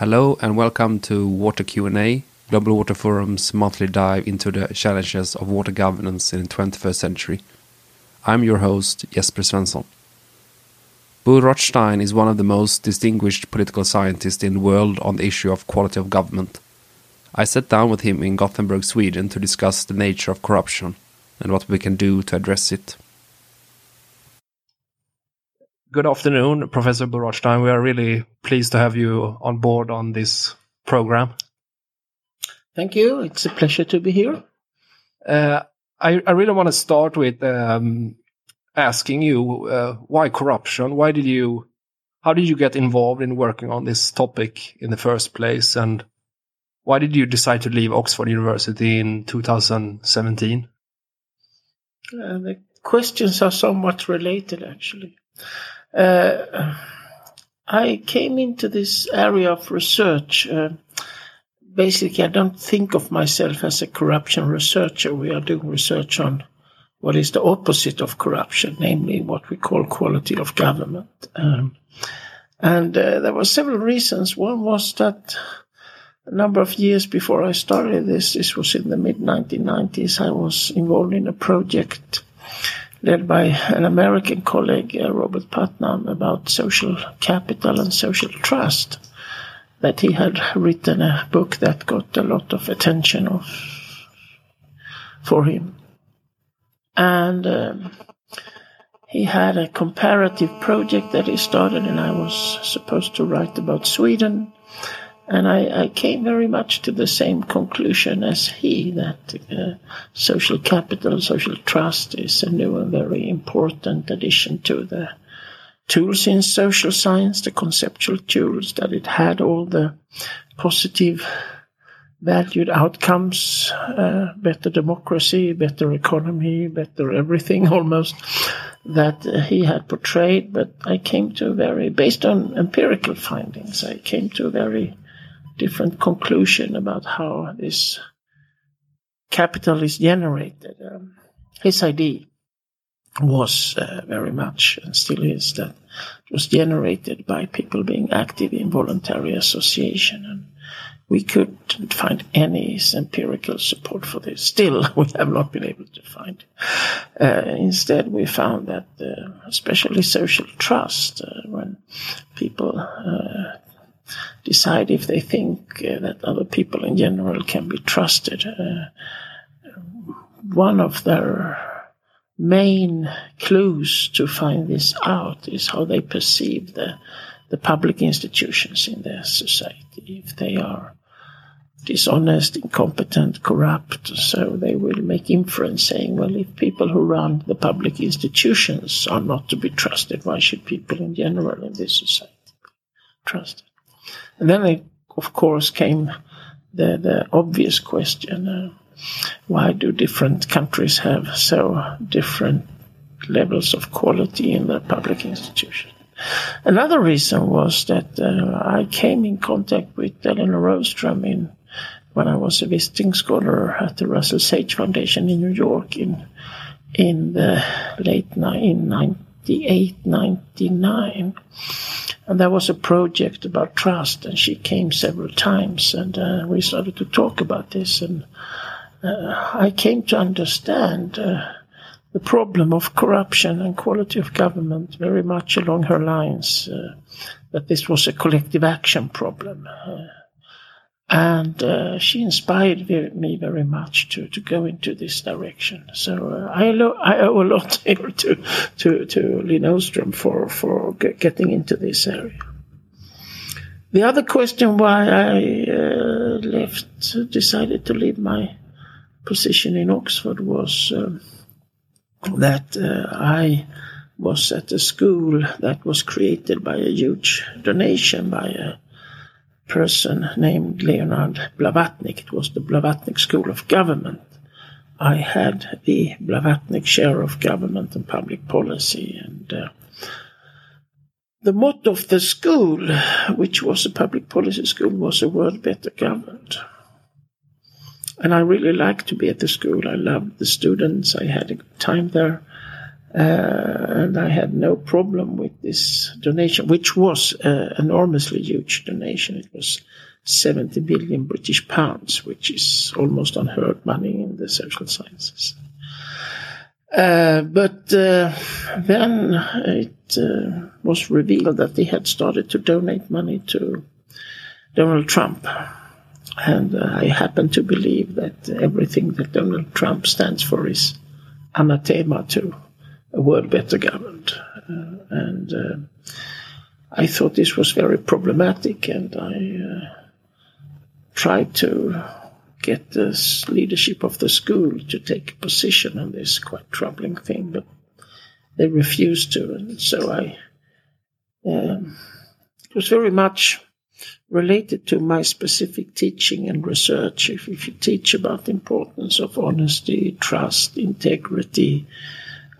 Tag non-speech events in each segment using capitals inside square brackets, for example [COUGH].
Hello and welcome to Water Q&A, Global Water Forum's monthly dive into the challenges of water governance in the 21st century. I'm your host, Jesper Svensson. Bo Rothstein is one of the most distinguished political scientists in the world on the issue of quality of government. I sat down with him in Gothenburg, Sweden to discuss the nature of corruption and what we can do to address it. Good afternoon, Professor Bo Rothstein. We are really pleased to have you on board on this program. Thank you. It's a pleasure to be here. Uh, I, I, really want to start with um, asking you uh, why corruption? Why did you, how did you get involved in working on this topic in the first place? And why did you decide to leave Oxford University in 2017? Uh, the questions are somewhat related, actually. Uh, I came into this area of research. Uh, basically, I don't think of myself as a corruption researcher. We are doing research on what is the opposite of corruption, namely what we call quality of government. Um, and uh, there were several reasons. One was that a number of years before I started this, this was in the mid 1990s, I was involved in a project led by an American colleague, uh, Robert Putnam, about social capital and social trust. That he had written a book that got a lot of attention of, for him. And um, he had a comparative project that he started, and I was supposed to write about Sweden. And I, I, came very much to the same conclusion as he that uh, social capital, social trust is a new and very important addition to the tools in social science, the conceptual tools, that it had all the positive valued outcomes, uh, better democracy, better economy, better everything [LAUGHS] almost that he had portrayed. But I came to very, based on empirical findings, I came to very different conclusion about how this capital is generated. Um, his idea was uh, very much and still is that it was generated by people being active in voluntary association and we couldn't find any empirical support for this. Still, [LAUGHS] we have not been able to find. Uh, instead, we found that, uh, especially social trust, uh, when people uh, decide if they think uh, that other people in general can be trusted. Uh, one of their main clues to find this out is how they perceive the, the public institutions in their society. If they are dishonest, incompetent, corrupt, so they will make inference saying, well, if people who run the public institutions are not to be trusted, why should people in general in this society be trusted? And then, it, of course, came the, the obvious question uh, why do different countries have so different levels of quality in their public institutions? Another reason was that uh, I came in contact with Elinor Ostrom in when I was a visiting scholar at the Russell Sage Foundation in New York in in the late in 98, 99. And there was a project about trust, and she came several times, and uh, we started to talk about this. And uh, I came to understand uh, the problem of corruption and quality of government very much along her lines, uh, that this was a collective action problem. And uh, she inspired me very much to, to go into this direction. So uh, I, lo- I owe a lot [LAUGHS] to to to Lin Ostrom for for getting into this area. The other question why I uh, left, decided to leave my position in Oxford was um, that uh, I was at a school that was created by a huge donation by a person named Leonard Blavatnik. It was the Blavatnik School of Government. I had the Blavatnik Chair of Government and Public Policy, and uh, the motto of the school, which was a public policy school, was a world better governed. And I really liked to be at the school. I loved the students. I had a good time there. Uh, and I had no problem with this donation, which was an enormously huge donation. It was 70 billion British pounds, which is almost unheard money in the social sciences. Uh, but uh, then it uh, was revealed that they had started to donate money to Donald Trump. And uh, I happen to believe that everything that Donald Trump stands for is anathema to a world better governed. Uh, and uh, I thought this was very problematic, and I uh, tried to get the leadership of the school to take a position on this quite troubling thing, but they refused to, and so I. Um, it was very much related to my specific teaching and research. If, if you teach about the importance of honesty, trust, integrity,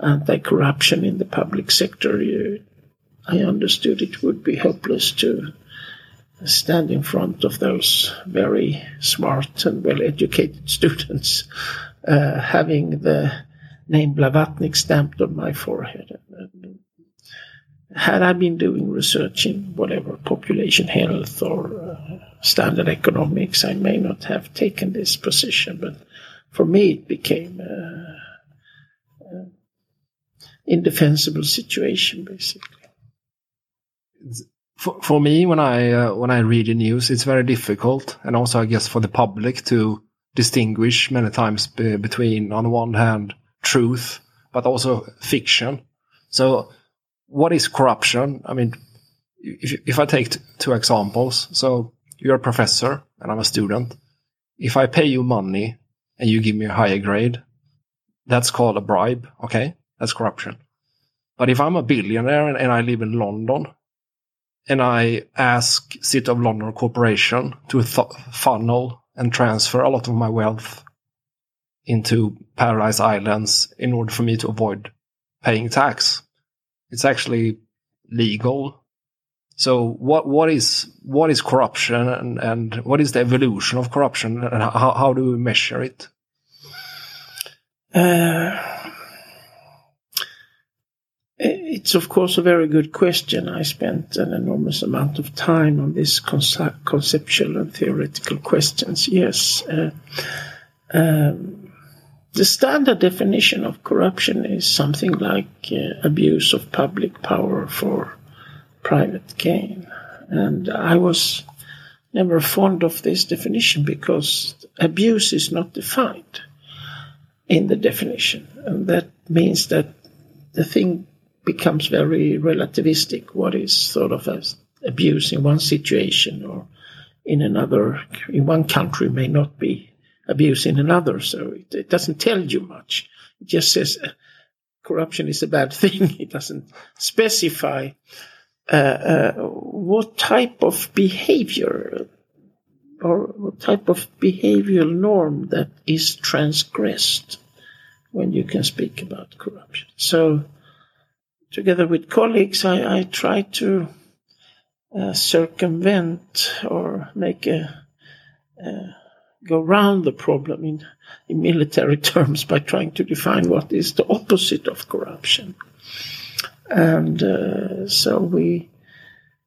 anti-corruption in the public sector, you, I understood it would be hopeless to stand in front of those very smart and well-educated [LAUGHS] students, uh, having the name Blavatnik stamped on my forehead. Had I been doing research in whatever population health or uh, standard economics, I may not have taken this position. But for me, it became an indefensible situation, basically. For, for me, when I uh, when I read the news, it's very difficult, and also I guess for the public to distinguish many times be, between, on one hand, truth, but also fiction. So what is corruption? I mean, if, if I take two examples, so you're a professor and I'm a student. If I pay you money and you give me a higher grade, that's called a bribe. Okay. That's corruption. But if I'm a billionaire and, and I live in London and I ask City of London Corporation to funnel and transfer a lot of my wealth into Paradise Islands in order for me to avoid paying tax, it's actually legal. So what what is what is corruption and, and what is the evolution of corruption and how, how do we measure it? Uh, it's of course a very good question. I spent an enormous amount of time on these conceptual and theoretical questions. Yes. Uh, um, the standard definition of corruption is something like uh, abuse of public power for private gain. And I was never fond of this definition because abuse is not defined in the definition. And that means that the thing becomes very relativistic. What is sort of as abuse in one situation or in another, in one country may not be abuse in another. So it, it doesn't tell you much. It just says uh, corruption is a bad [LAUGHS] thing. It doesn't specify uh, uh, what type of behavior or what type of behavioral norm that is transgressed when you can speak about corruption. So, together with colleagues, I, I try to uh, circumvent or make a, a go around the problem in, in military [LAUGHS] terms by trying to define what is the opposite of corruption. And uh, so we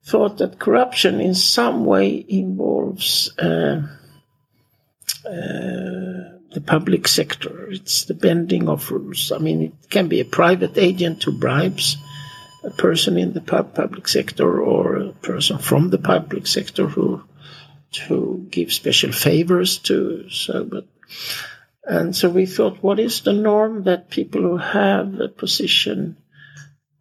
thought that corruption in some way involves uh, uh, the public sector. It's the bending of rules. I mean, it can be a private agent who bribes a person in the pub- public sector or a person from the public sector who to give special favors to. So, but and so we thought, what is the norm that people who have a position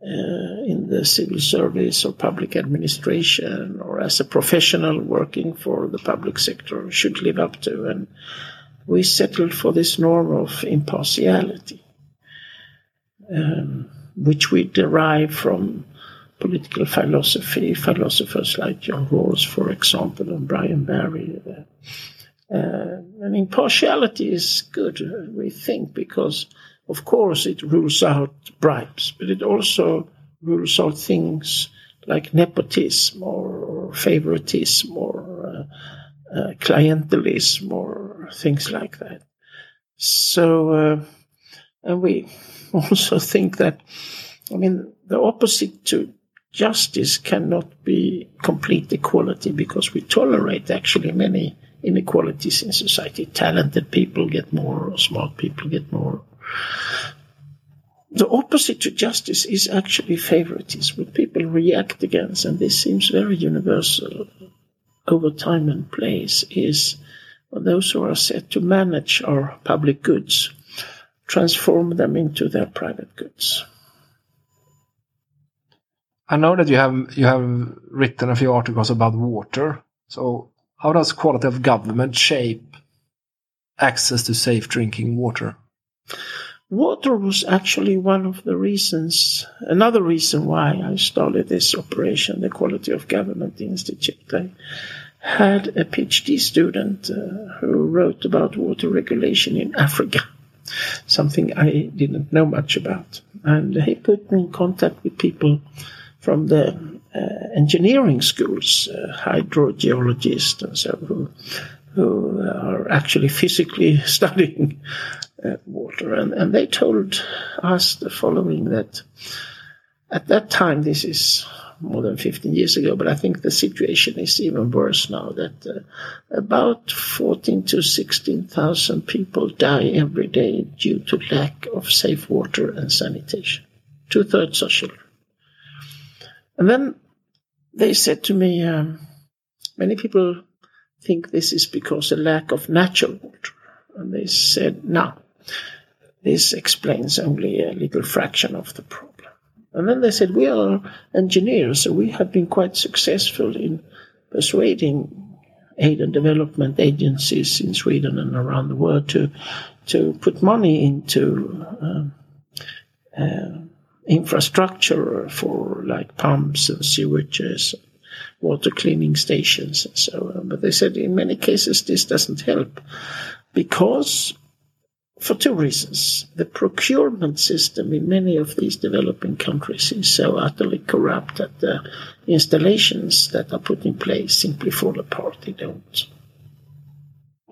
uh, in the civil service or public administration or as a professional working for the public sector should live up to? And we settled for this norm of impartiality, um, which we derive from political philosophy, philosophers like John Rawls, for example, and Brian Barry. Uh, and impartiality is good, we think, because of course it rules out bribes, but it also rules out things like nepotism or, or favoritism or uh, uh, clientelism or things like that. So, uh, and we [LAUGHS] also think that, I mean, the opposite to justice cannot be complete equality because we tolerate actually many inequalities in society. Talented people get more, smart people get more. The opposite to justice is actually favoritism, what people react against, and this seems very universal over time and place, is those who are set to manage our public goods transform them into their private goods. I know that you have you have written a few articles about water. So how does quality of government shape access to safe drinking water? Water was actually one of the reasons, another reason why I started this operation, the Quality of Government Institute. I had a PhD student uh, who wrote about water regulation in Africa, something I didn't know much about. And he put me in contact with people from the uh, engineering schools, uh, hydrogeologists and so who, who are actually physically [LAUGHS] studying uh, water. And, and they told us the following that at that time, this is more than 15 years ago, but I think the situation is even worse now that uh, about 14 to 16,000 people die every day due to lack of safe water and sanitation. Two thirds are children. And then they said to me, um, many people think this is because of lack of natural water. And they said, no, this explains only a little fraction of the problem. And then they said, we are engineers, so we have been quite successful in persuading aid and development agencies in Sweden and around the world to to put money into um, uh, infrastructure for like pumps and sewages, water cleaning stations, and so on. But they said in many cases this doesn't help because for two reasons. The procurement system in many of these developing countries is so utterly corrupt that the installations that are put in place simply fall apart. They don't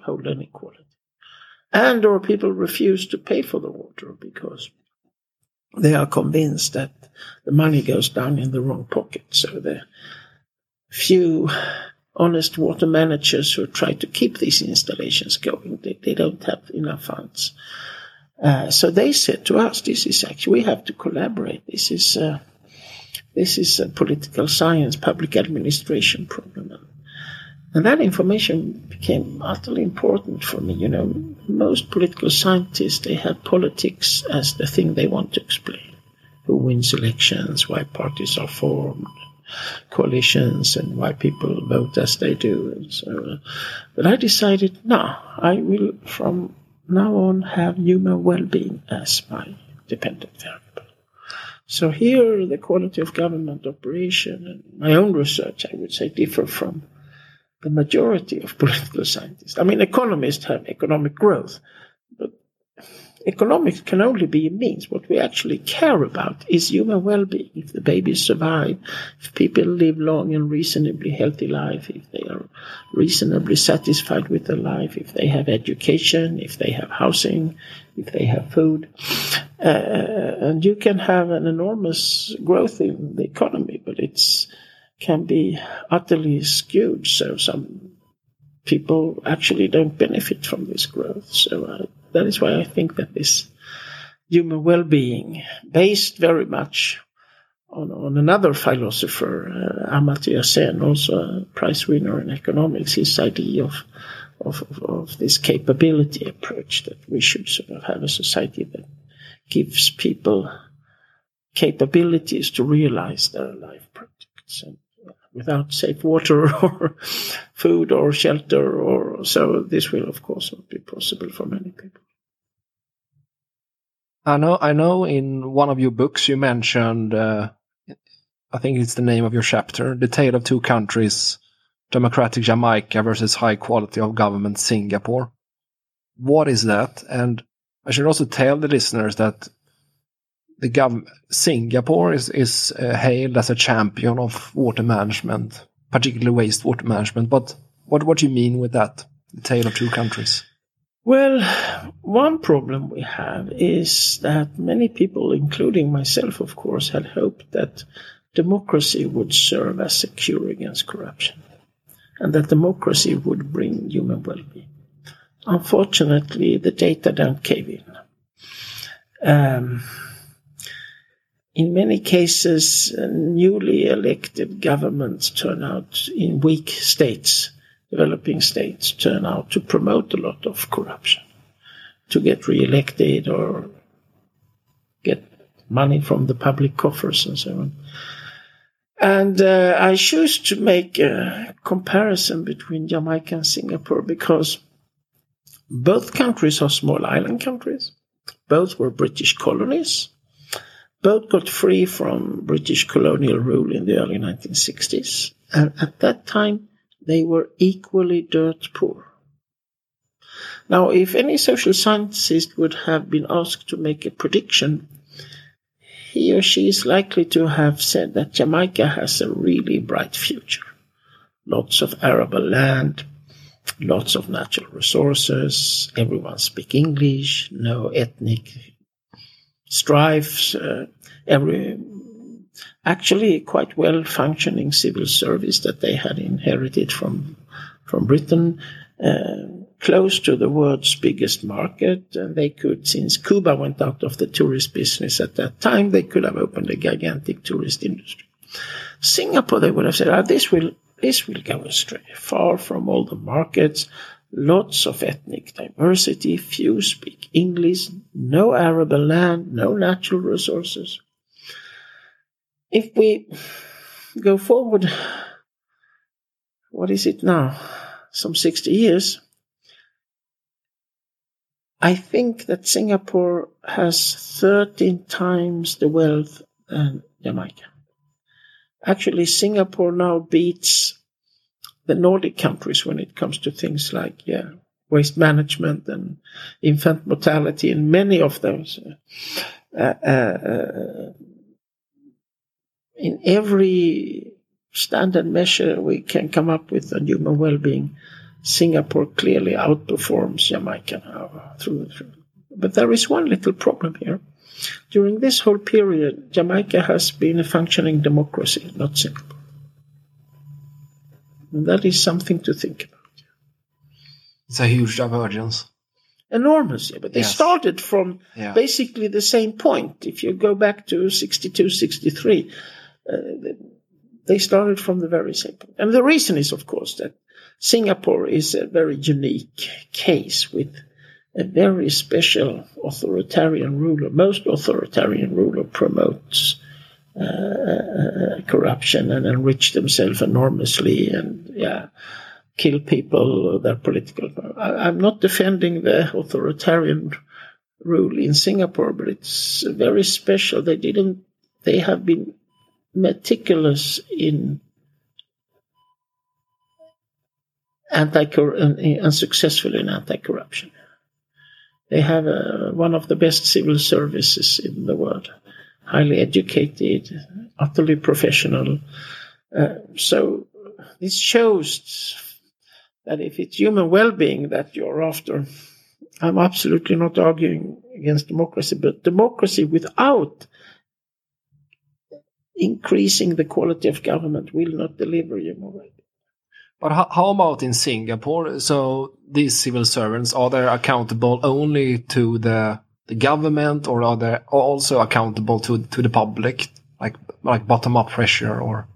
hold any quality. And or people refuse to pay for the water because they are convinced that the money goes down in the wrong pocket. So the few honest water managers who try to keep these installations going. They, they don't have enough funds. Uh, so they said to us, this is actually, we have to collaborate. This is, uh, this is a political science, public administration problem. And that information became utterly important for me. You know, most political scientists, they have politics as the thing they want to explain. Who wins elections, why parties are formed, coalitions and why people vote as they do. And so, on. but I decided, no, I will from now on have human well-being as my dependent variable. So here, the quality of government operation and my own research, I would say, differ from the majority of political scientists. I mean, economists have economic growth, but economics can only be a means. What we actually care about is human well-being. If the babies survive, if people live long and reasonably healthy life, if they are reasonably satisfied with their life, if they have education, if they have housing, if they have food. Uh, and you can have an enormous growth in the economy, but it's can be utterly skewed. So some people actually don't benefit from this growth. So that is why I think that this human well-being, based very much on, on another philosopher, uh, Amartya Sen, also a prize winner in economics, his idea of, of, of, of this capability approach that we should sort of have a society that gives people capabilities to realize their life projects. And without safe water [LAUGHS] or food or shelter or so this will of course not be possible for many people. I know i know in one of your books you mentioned uh, i think it's the name of your chapter the tale of two countries democratic jamaica versus high quality of government singapore. What is that? And i should also tell the listeners that the gov- Singapore is, is uh, hailed as a champion of water management, particularly wastewater management. But what what do you mean with that? The tale of two countries. Well, one problem we have is that many people, including myself, of course, had hoped that democracy would serve as a cure against corruption and that democracy would bring human well-being. Unfortunately, the data don't cave in. Um, in many cases, newly elected governments turn out in weak states, developing states turn out to promote a lot of corruption, to get re-elected or get money from the public coffers and so on. And uh, I choose to make a comparison between Jamaica and Singapore because both countries are small island countries. Both were British colonies. Both got free from British colonial rule in the early 1960s. And at that time, they were equally dirt poor. Now, if any social scientist would have been asked to make a prediction he or she is likely to have said that Jamaica has a really bright future. Lots of arable land, lots of natural resources, everyone speak English, no ethnic strife, uh, every actually quite well functioning civil service that they had inherited from from Britain. Uh, close to the world's biggest market. And they could, since Cuba went out of the tourist business at that time, they could have opened a gigantic tourist industry. Singapore, they would have said, oh, this will this will go astray, far from all the markets, lots of ethnic diversity, few speak English, no arable land, no natural resources. If we go forward, what is it now? Some 60 years, I think that Singapore has 13 times the wealth than Jamaica. Actually, Singapore now beats the Nordic countries when it comes to things like yeah, waste management and infant mortality, and many of those. Uh, uh, uh, in every standard measure we can come up with on human well-being, Singapore clearly outperforms Jamaica now through, through. But there is one little problem here. During this whole period, Jamaica has been a functioning democracy, not Singapore. And that is something to think about. It's a huge divergence. Enormous, yeah, but they Yes. started from Yeah. basically the same point. If you go back to 62, 63, uh, they started from the very same point. And the reason is, of course, that Singapore is a very unique case with a very special authoritarian ruler. Most authoritarian ruler promotes corruption and enrich themselves enormously and yeah kill people their political I, i'm not defending the authoritarian rule in singapore but it's very special. They didn't they have been meticulous in anti and successful in anti-corruption. They have uh, one of the best civil services in the world, highly educated, utterly professional. Uh, so this shows that if it's human well-being that you're after, I'm absolutely not arguing against democracy, but democracy without increasing the quality of government will not deliver human well-being. But how about in Singapore? So these civil servants are they accountable only to the the government, or are they also accountable to to the public, like like bottom up pressure, or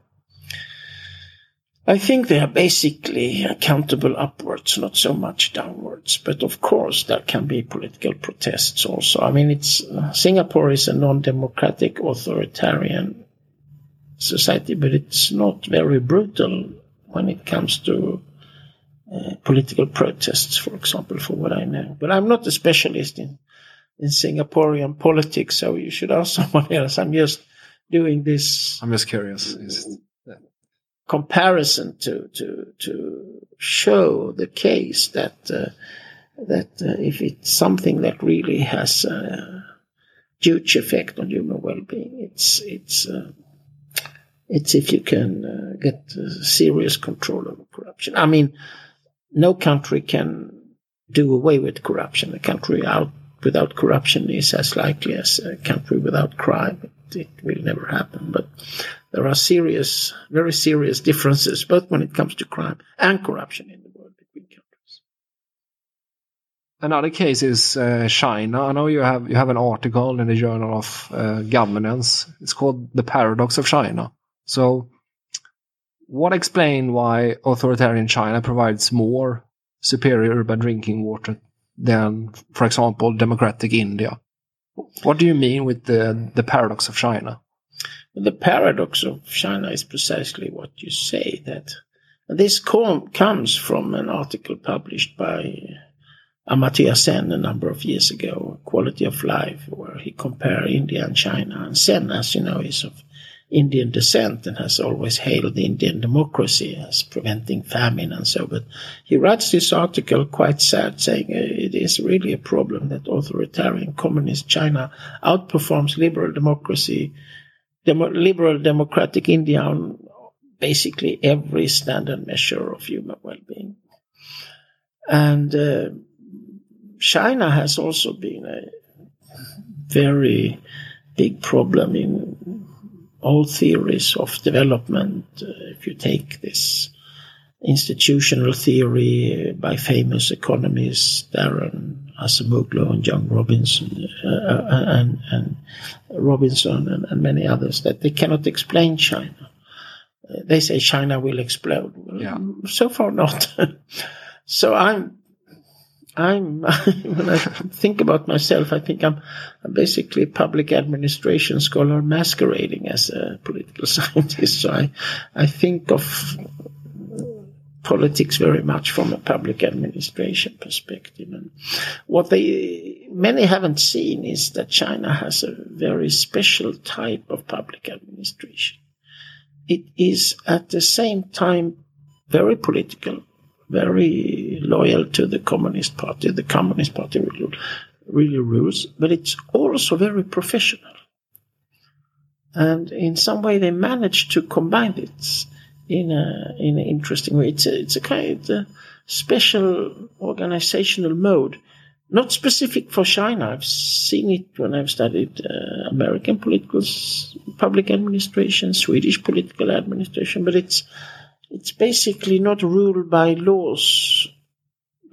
I think they are basically accountable upwards, not so much downwards. But of course, there can be political protests also. I mean, it's Singapore is a non-democratic, authoritarian society, but it's not very brutal when it comes to uh, political protests, for example, for what I know. But I'm not a specialist in in Singaporean politics, so you should ask [LAUGHS] someone else. I'm just doing this I'm just curious. Is- comparison to to to show the case that uh, that uh, if it's something that really has a huge effect on human well-being, it's it's uh, it's if you can uh, get uh, serious control over corruption. I mean, no country can do away with corruption. A country out without corruption is as likely as a country without crime. It, will never happen. But there are serious, very serious differences, both when it comes to crime and corruption in the world between countries. Another case is uh, China. I know you have you have an article in the Journal of uh, Governance. It's called "The Paradox of China." So, what explain why authoritarian China provides more superior urban drinking water than, for example, democratic India. What do you mean with the, the paradox of China? The paradox of China is precisely what you say that this com- comes from an article published by Amartya Sen a number of years ago, Quality of Life, where he compared India and China. And Sen, as you know, is of Indian descent and has always hailed Indian democracy as preventing famine and so. But he writes this article quite sad, saying uh, it is really a problem that authoritarian communist China outperforms liberal democracy, demo, liberal democratic India on basically every standard measure of human well-being. And uh, China has also been a very big problem in all theories of development. Uh, if you take this institutional theory by famous economists Daron Acemoglu and John Robinson uh, uh, and, and, Robinson and, and, many others, that they cannot explain China. Uh, they say China will explode. Yeah. So far, not. [LAUGHS] so I'm I'm [LAUGHS] when I think about myself, I think I'm, I'm, basically a public administration scholar masquerading as a political [LAUGHS] scientist. So I, I think of politics very much from a public administration perspective. And what they many haven't seen is that China has a very special type of public administration. It is at the same time very political, very loyal to the Communist Party. The Communist Party really, really rules, but it's also very professional. And in some way, they manage to combine it in a in an interesting way. It's a, it's a kind of special organizational mode, not specific for China. I've seen it when I've studied uh, American political public administration, Swedish political administration, but it's it's basically not ruled by laws,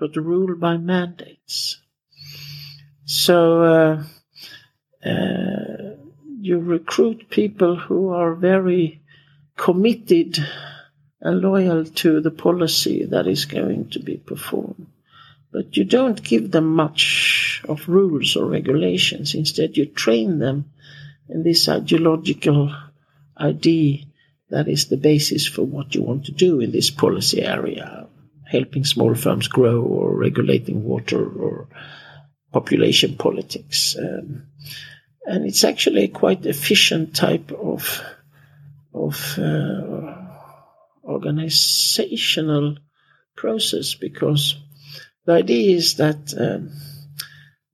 but rule by mandates. So uh, uh, you recruit people who are very committed and loyal to the policy that is going to be performed. But you don't give them much of rules or regulations. Instead, you train them in this ideological idea that is the basis for what you want to do in this policy area, helping small firms grow or regulating water or population politics. Um, and it's actually a quite efficient type of of uh, organizational process because the idea is that um,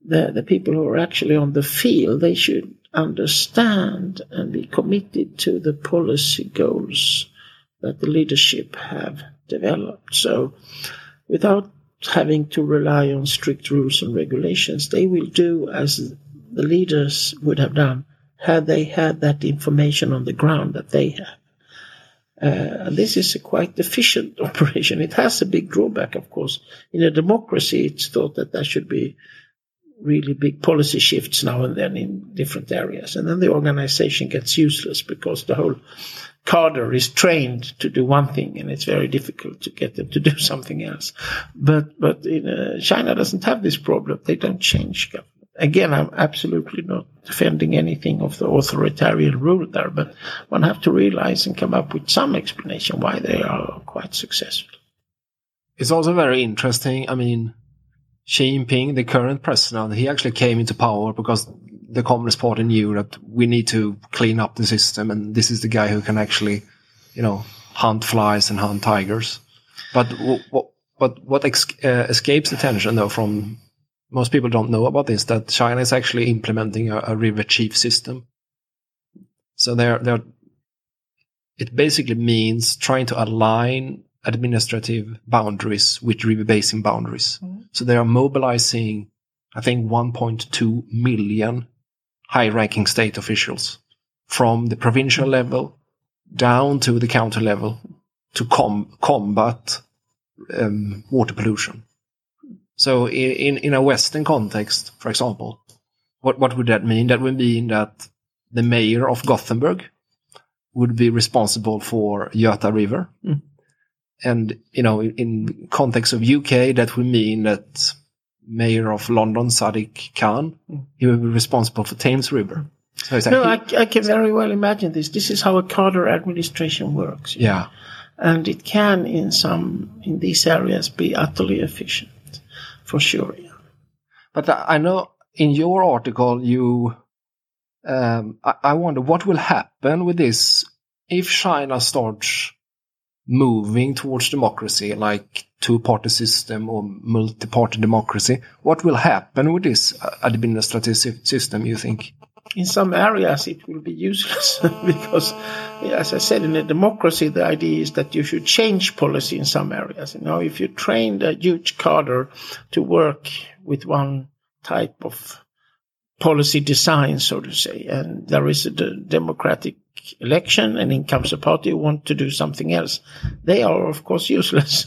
the the people who are actually on the field they should understand and be committed to the policy goals that the leadership have developed. So, without having to rely on strict rules and regulations, they will do as the leaders would have done had they had that information on the ground that they have. Uh, and this is a quite efficient [LAUGHS] operation. It has a big drawback, of course. In a democracy, it's thought that there should be really big policy shifts now and then in different areas. And then the organization gets useless because the whole cadre is trained to do one thing and it's very difficult to get them to do [LAUGHS] something else. But, but in, uh, China doesn't have this problem. They don't change government. Again, I'm absolutely not defending anything of the authoritarian rule there, but one have to realize and come up with some explanation why they are quite successful. It's also very interesting. I mean, Xi Jinping, the current president, he actually came into power because the Communist Party knew that we need to clean up the system, and this is the guy who can actually, you know, hunt flies and hunt tigers. But what, but what uh, escapes attention though from most people don't know about this that China is actually implementing a, a river chief system. So they're they're it basically means trying to align administrative boundaries with river basin boundaries. Mm. So they are mobilizing, I think, 1.2 million high ranking state officials from the provincial level down to the county level to com- combat um, water pollution. So in, in a Western context, for example, what, what would that mean? That would mean that the mayor of Gothenburg would be responsible for Göta River. Mm. And, you know, in context of UK, that would mean that mayor of London, Sadiq Khan, Mm. he would be responsible for Thames River. So No, I, I can very well imagine this. This is how a cadre administration works. yeah. And it can, in some, in these areas, be utterly efficient, for sure. yeah. But I I know in your article, you, um, I, I wonder what will happen with this if China starts moving towards democracy, like two-party system or multi-party democracy. What will happen with this uh, administrative system? You think? in some areas it will be useless [LAUGHS] because as i said in a democracy the idea is that you should change policy in some areas you know if you trained a huge cadre to work with one type of policy design so to say and there is a democratic election and in comes a party who want to do something else. They are of course [LAUGHS] useless.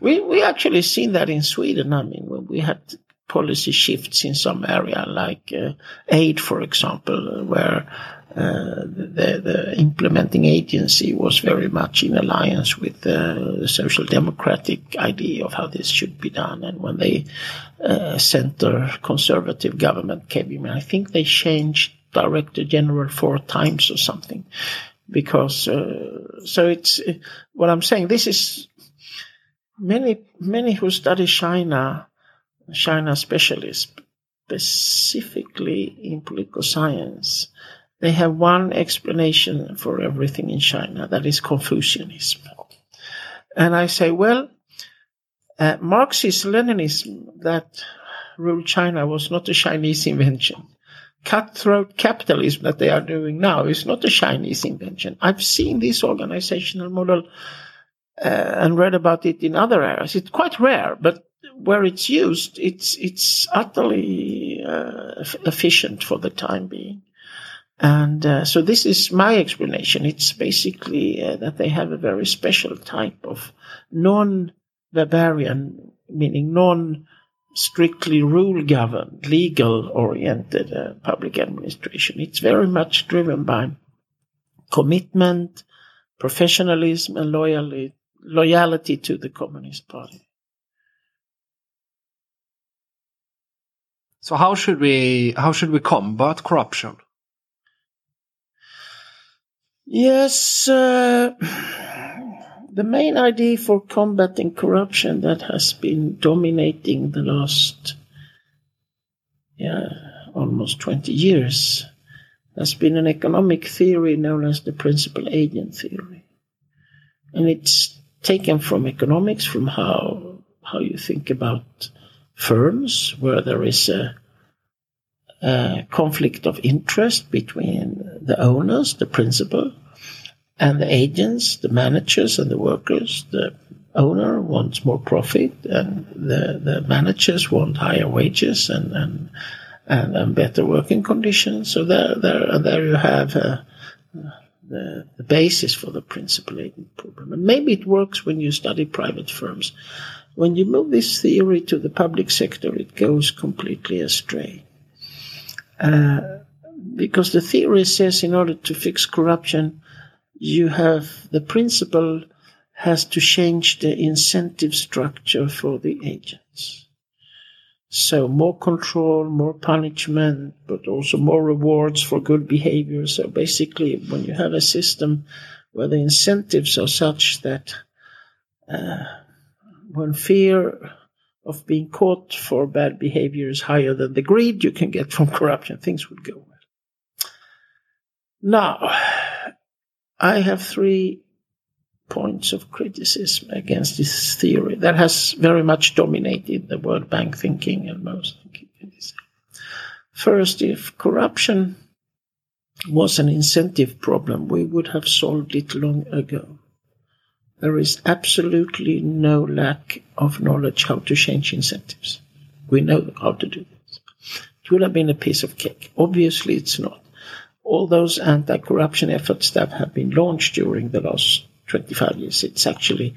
We we actually seen that in sweden. I mean when we had policy shifts in some area, like uh, aid, for example, where uh, the, the implementing agency was very much in alliance with uh, the social democratic idea of how this should be done. And when the uh, center conservative government came in, I think they changed director general four times or something. Because uh, so it's uh, what I'm saying. This is many many who study China China specialists, specifically in political science, they have one explanation for everything in China that is Confucianism. And I say, well, uh, Marxist Leninism that ruled China was not a Chinese invention. Cutthroat capitalism that they are doing now is not a Chinese invention. I've seen this organizational model uh, and read about it in other areas. It's quite rare, but where it's used, it's it's utterly uh, efficient for the time being. And uh, so this is my explanation. It's basically uh, that they have a very special type of non-Weberian, meaning non strictly rule governed, legal oriented uh, public administration. It's very much driven by commitment, professionalism, and loyalty, loyalty to the Communist Party. So how should we how should we combat corruption? Yes, uh, the main idea for combating corruption that has been dominating the last, yeah, almost 20 years has been an economic theory known as the principal agent theory. And it's taken from economics, from how, how you think about firms, where there is a, a conflict of interest between the owners, the principal, and the agents, the managers, and the workers. The owner wants more profit, and the, the managers want higher wages and, and and, and better working conditions. So there, there, there you have uh, the, the basis for the principal agent problem. And maybe it works when you study private firms. When you move this theory to the public sector, it goes completely astray. Uh, because the theory says in order to fix corruption, you have the principal has to change the incentive structure for the agents. So more control, more punishment, but also more rewards for good behavior. So basically, when you have a system where the incentives are such that uh, when fear of being caught for bad behavior is higher than the greed you can get from corruption, things would go well. Now, I have three points of criticism against this theory that has very much dominated the World Bank thinking and most thinking. First, if corruption was an incentive problem, we would have solved it long ago. there is absolutely no lack of knowledge how to change incentives. We know how to do this. It would have been a piece of cake. Obviously, it's not. All those anti corruption efforts that have been launched during the last 25 years, it's actually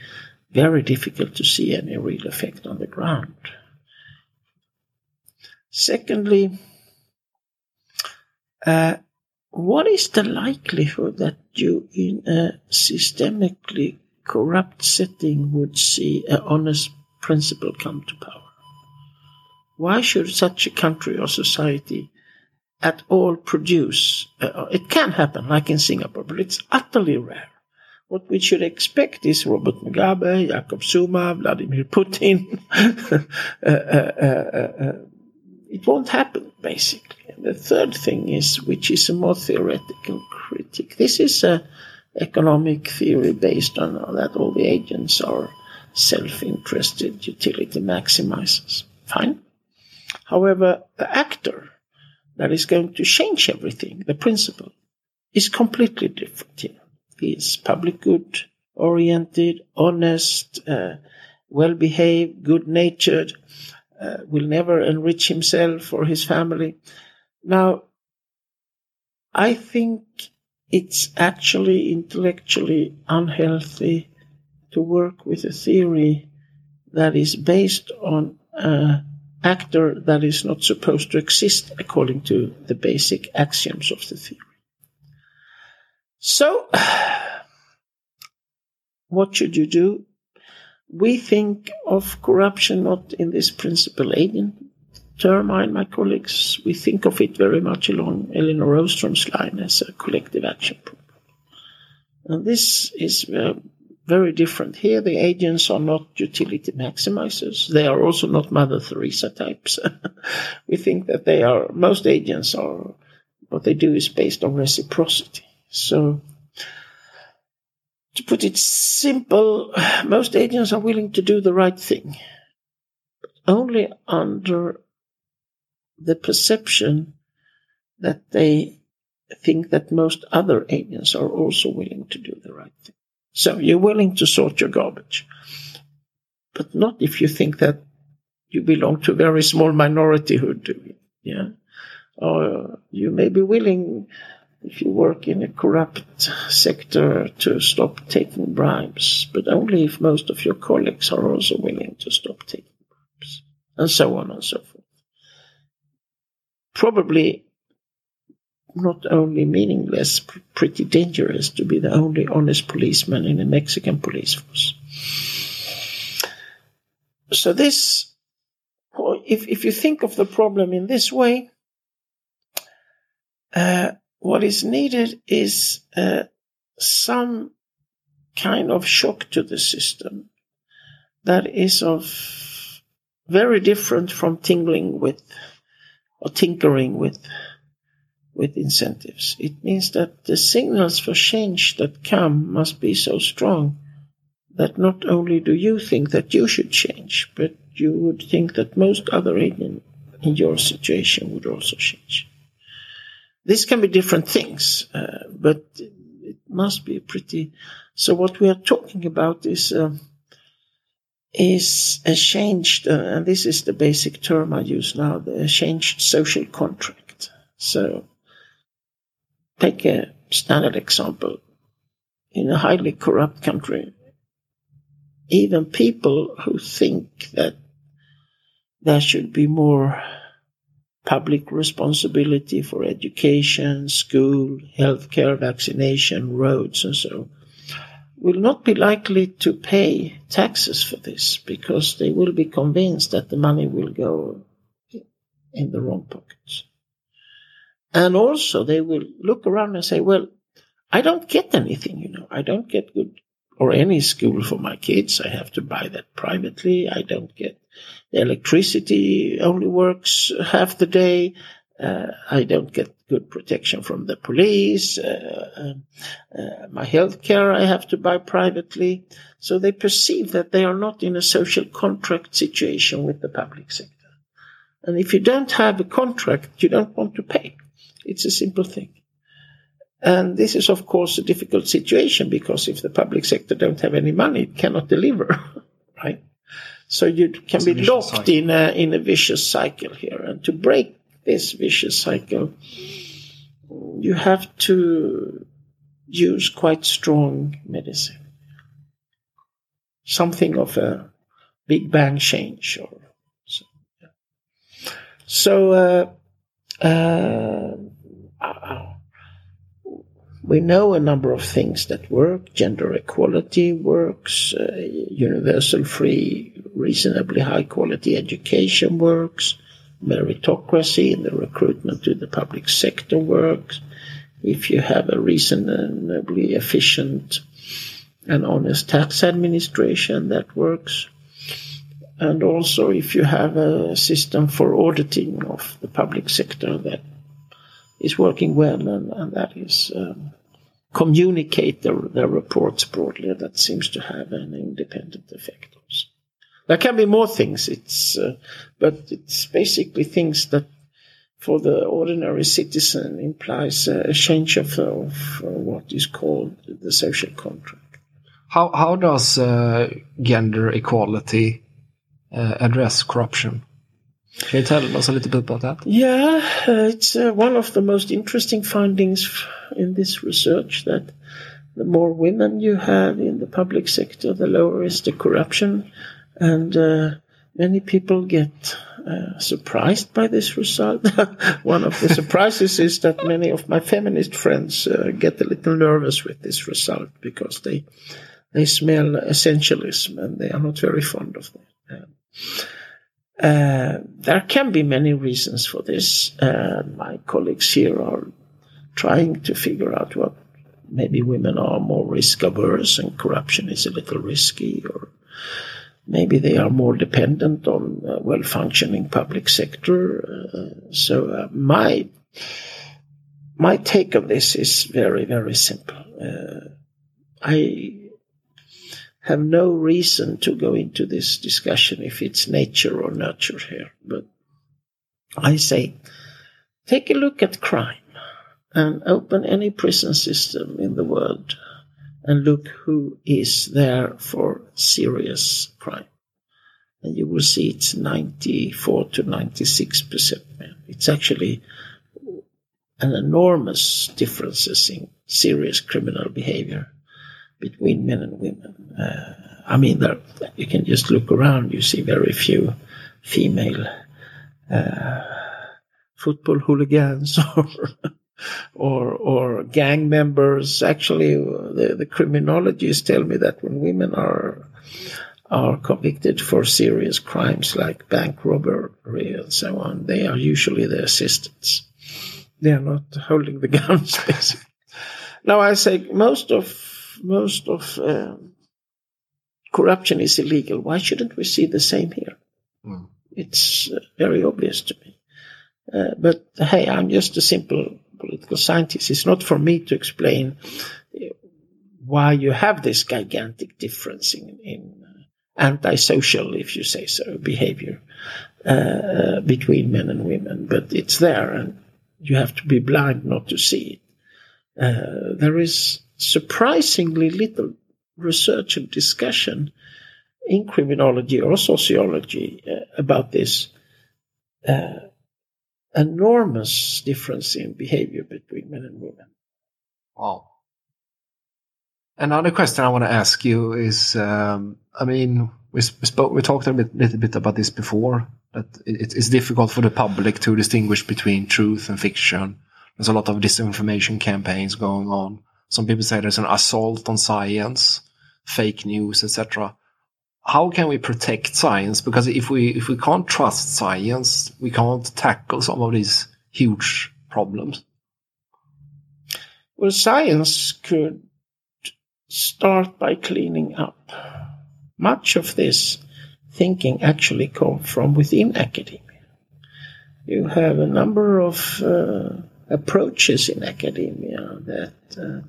very difficult to see any real effect on the ground. Secondly, uh, what is the likelihood that you, in a systemically corrupt setting, would see an honest principal come to power? Why should such a country or society at all produce? Uh, it can happen, like in Singapore, but it's utterly rare. What we should expect is Robert Mugabe, Jacob Zuma, Vladimir Putin. [LAUGHS] uh, uh, uh, it won't happen, basically. And the third thing is, which is a more theoretical critique. This is a economic theory based on that all the agents are self-interested utility maximizers. Fine. However, the actor that is going to change everything, the principal, is completely different here. He is public good oriented, honest, uh, well behaved, good natured, uh, will never enrich himself or his family. Now, I think it's actually intellectually unhealthy to work with a theory that is based on an actor that is not supposed to exist according to the basic axioms of the theory. So, [SIGHS] what should you do? We think of corruption not in this principal agent term, I and my colleagues. We think of it very much along Elinor Ostrom's line as a collective action problem. And this is uh, very different. Here, the agents are not utility maximizers. They are also not Mother Teresa types. [LAUGHS] we think that they are, most agents are, what they do is based on reciprocity. So, to put it simple, [SIGHS] most agents are willing to do the right thing, but only under the perception that they think that most other agents are also willing to do the right thing. So you're willing to sort your garbage, but not if you think that you belong to a very small minority who do it. Yeah. Or you may be willing if you work in a corrupt sector to stop taking bribes, but only if most of your colleagues are also willing to stop taking bribes, and so on and so forth. Probably not only meaningless, pretty dangerous to be the only honest policeman in a Mexican police force. So this, if, if you think of the problem in this way, uh, what is needed is uh, some kind of shock to the system that is of very different from tingling with or tinkering with with incentives. It means that the signals for change that come must be so strong that not only do you think that you should change, but you would think that most other agents in your situation would also change. This can be different things, uh, but it must be pretty. So what we are talking about is uh, is a changed, uh, and this is the basic term I use now, the changed social contract. So take a standard example. In a highly corrupt country, even people who think that there should be more public responsibility for education, school, healthcare, vaccination, roads, and so on, will not be likely to pay taxes for this because they will be convinced that the money will go in the wrong pockets. And also they will look around and say, well, I don't get anything, you know, I don't get good or any school for my kids. I have to buy that privately. I don't get the electricity only works half the day. Uh, I don't get good protection from the police. Uh, um, uh, my health care I have to buy privately. So they perceive that they are not in a social contract situation with the public sector. And if you don't have a contract, you don't want to pay. It's a simple thing. And this is, of course, a difficult situation because if the public sector don't have any money, it cannot deliver, [LAUGHS] right? So you can It's be locked cycle. in a in a vicious cycle here, and to break this vicious cycle, you have to use quite strong medicine, something of a big bang change, or so. yeah. So. Uh, uh, uh, we know a number of things that work. Gender equality works. Uh, universal free, reasonably high quality education works. Meritocracy in the recruitment to the public sector works. If you have a reasonably efficient and honest tax administration, that works. And also, if you have a system for auditing of the public sector that is working well and, and that is um, communicate their, their reports broadly. That seems to have an independent effect also. There can be more things, it's, uh, but it's basically things that for the ordinary citizen implies a change of, of what is called the social contract. How how does uh, gender equality uh, address corruption? Can you tell us a little bit about that? Yeah, uh, it's uh, one of the most interesting findings in this research that the more women you have in the public sector, the lower is the corruption. And uh, many people get uh, surprised by this result. [LAUGHS] one of the surprises is that many of my feminist friends uh, get a little nervous with this result because they they smell essentialism and they are not very fond of that. Uh, there can be many reasons for this. Uh, my colleagues here are trying to figure out what maybe women are more risk averse and corruption is a little risky, or maybe they are more dependent on a well functioning public sector. Uh, so uh, my my take on this is very very simple. Uh, I have no reason to go into this discussion if it's nature or nurture here, but I say take a look at crime and open any prison system in the world and look who is there for serious crime. And you will see it's 94 to 96% men. It's actually an enormous differences in serious criminal behavior between men and women. Uh, I mean, there, you can just look around, you see very few female uh, football hooligans [LAUGHS] or, or, or gang members. Actually, the, the criminologists tell me that when women are are convicted for serious crimes like bank robbery and so on, they are usually the assistants. They are not holding the [LAUGHS] guns, basically. Now, I say most of most of um, corruption is illegal. Why shouldn't we see the same here? Mm. It's uh, very obvious to me. Uh, but hey, I'm just a simple political scientist. It's not for me to explain uh, why you have this gigantic difference in, in uh, antisocial, if you say so, behavior uh, between men and women. But it's there, and you have to be blind not to see it. Uh, there is surprisingly little research and discussion in criminology or sociology uh, about this uh, enormous difference in behavior between men and women. Wow. Another question I want to ask you is, um, I mean, we, spoke, we talked a bit, little bit about this before. That it, it's difficult for the public to distinguish between truth and fiction. There's a lot of disinformation campaigns going on. Some people say there's an assault on science, fake news, etc. How can we protect science? Because if we if we can't trust science, we can't tackle some of these huge problems. Well, science could start by cleaning up. Much of this thinking actually comes from within academia. You have a number of uh, approaches in academia that uh,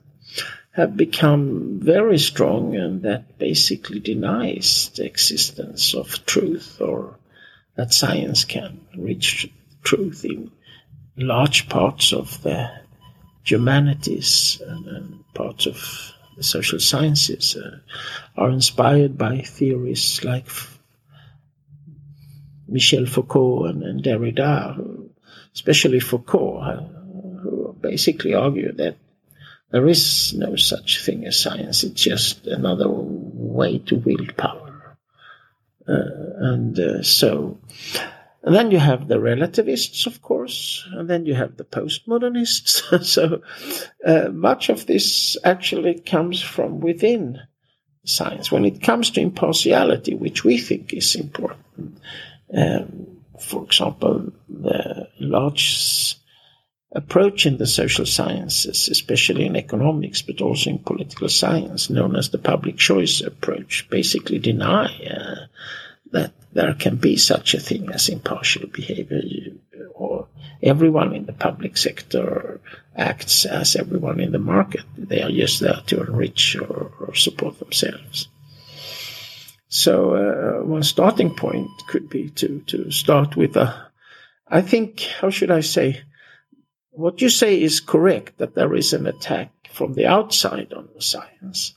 have become very strong and that basically denies the existence of truth or that science can reach truth in large parts of the humanities and, and parts of the social sciences uh, are inspired by theories like Michel Foucault and, and Derrida, especially Foucault, uh, who basically argue that there is no such thing as science, it's just another way to wield power. Uh, and uh, so, and then you have the relativists, of course, and then you have the postmodernists. [LAUGHS] so uh, much of this actually comes from within science. When it comes to impartiality, which we think is important, um, for example, the large approach in the social sciences, especially in economics, but also in political science, known as the public choice approach, basically deny uh, that there can be such a thing as impartial behavior. You, or everyone in the public sector acts as everyone in the market. They are just there to enrich or, or support themselves. So uh, one starting point could be to to start with a. I think how should I say? What you say is correct that there is an attack from the outside on the science.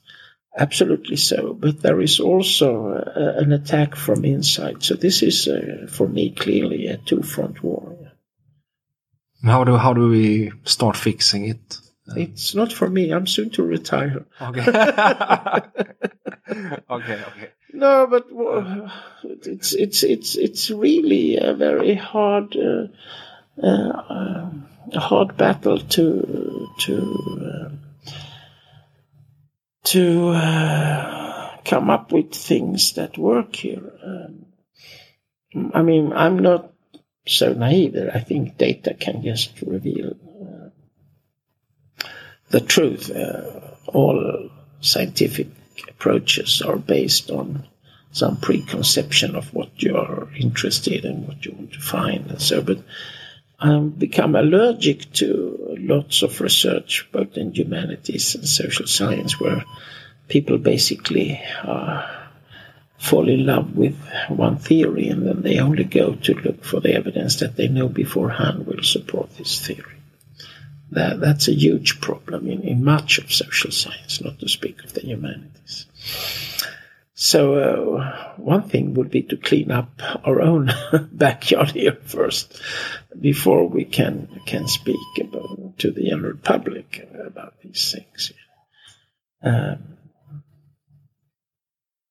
Absolutely so, but there is also uh, an attack from inside. So this is, uh, for me, clearly a two-front war. How do how do we start fixing it? It's not for me. I'm soon to retire. Okay. [LAUGHS] okay. Okay. No, but uh, it's it's it's it's really a very hard uh, uh, a hard battle to to to uh, come up with things that work here. Um, I mean, I'm not so naive that I think data can just reveal uh, the truth. Uh, all scientific approaches are based on some preconception of what you're interested in, what you want to find, and so. But I've become allergic to lots of research, both in humanities and social science, where people basically uh, fall in love with one theory and then they only go to look for the evidence that they know beforehand will support this theory. That, that's a huge problem in, in much of social science, not to speak of the humanities. So uh, one thing would be to clean up our own [LAUGHS] backyard here first, before we can can speak about, to the general public about these things. Um,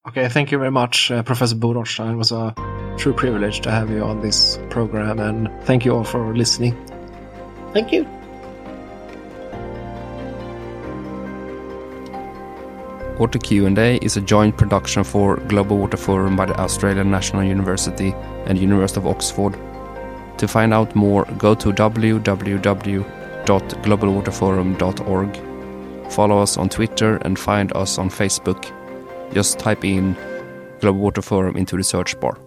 okay, thank you very much, uh, Professor Bo Rothstein. It was a true privilege to have you on this program, and thank you all for listening. Thank you. Water Q&A is a joint production for Global Water Forum by the Australian National University and University of Oxford. To find out more, go to www.globalwaterforum.org. Follow us on Twitter and find us on Facebook. Just type in Global Water Forum into the search bar.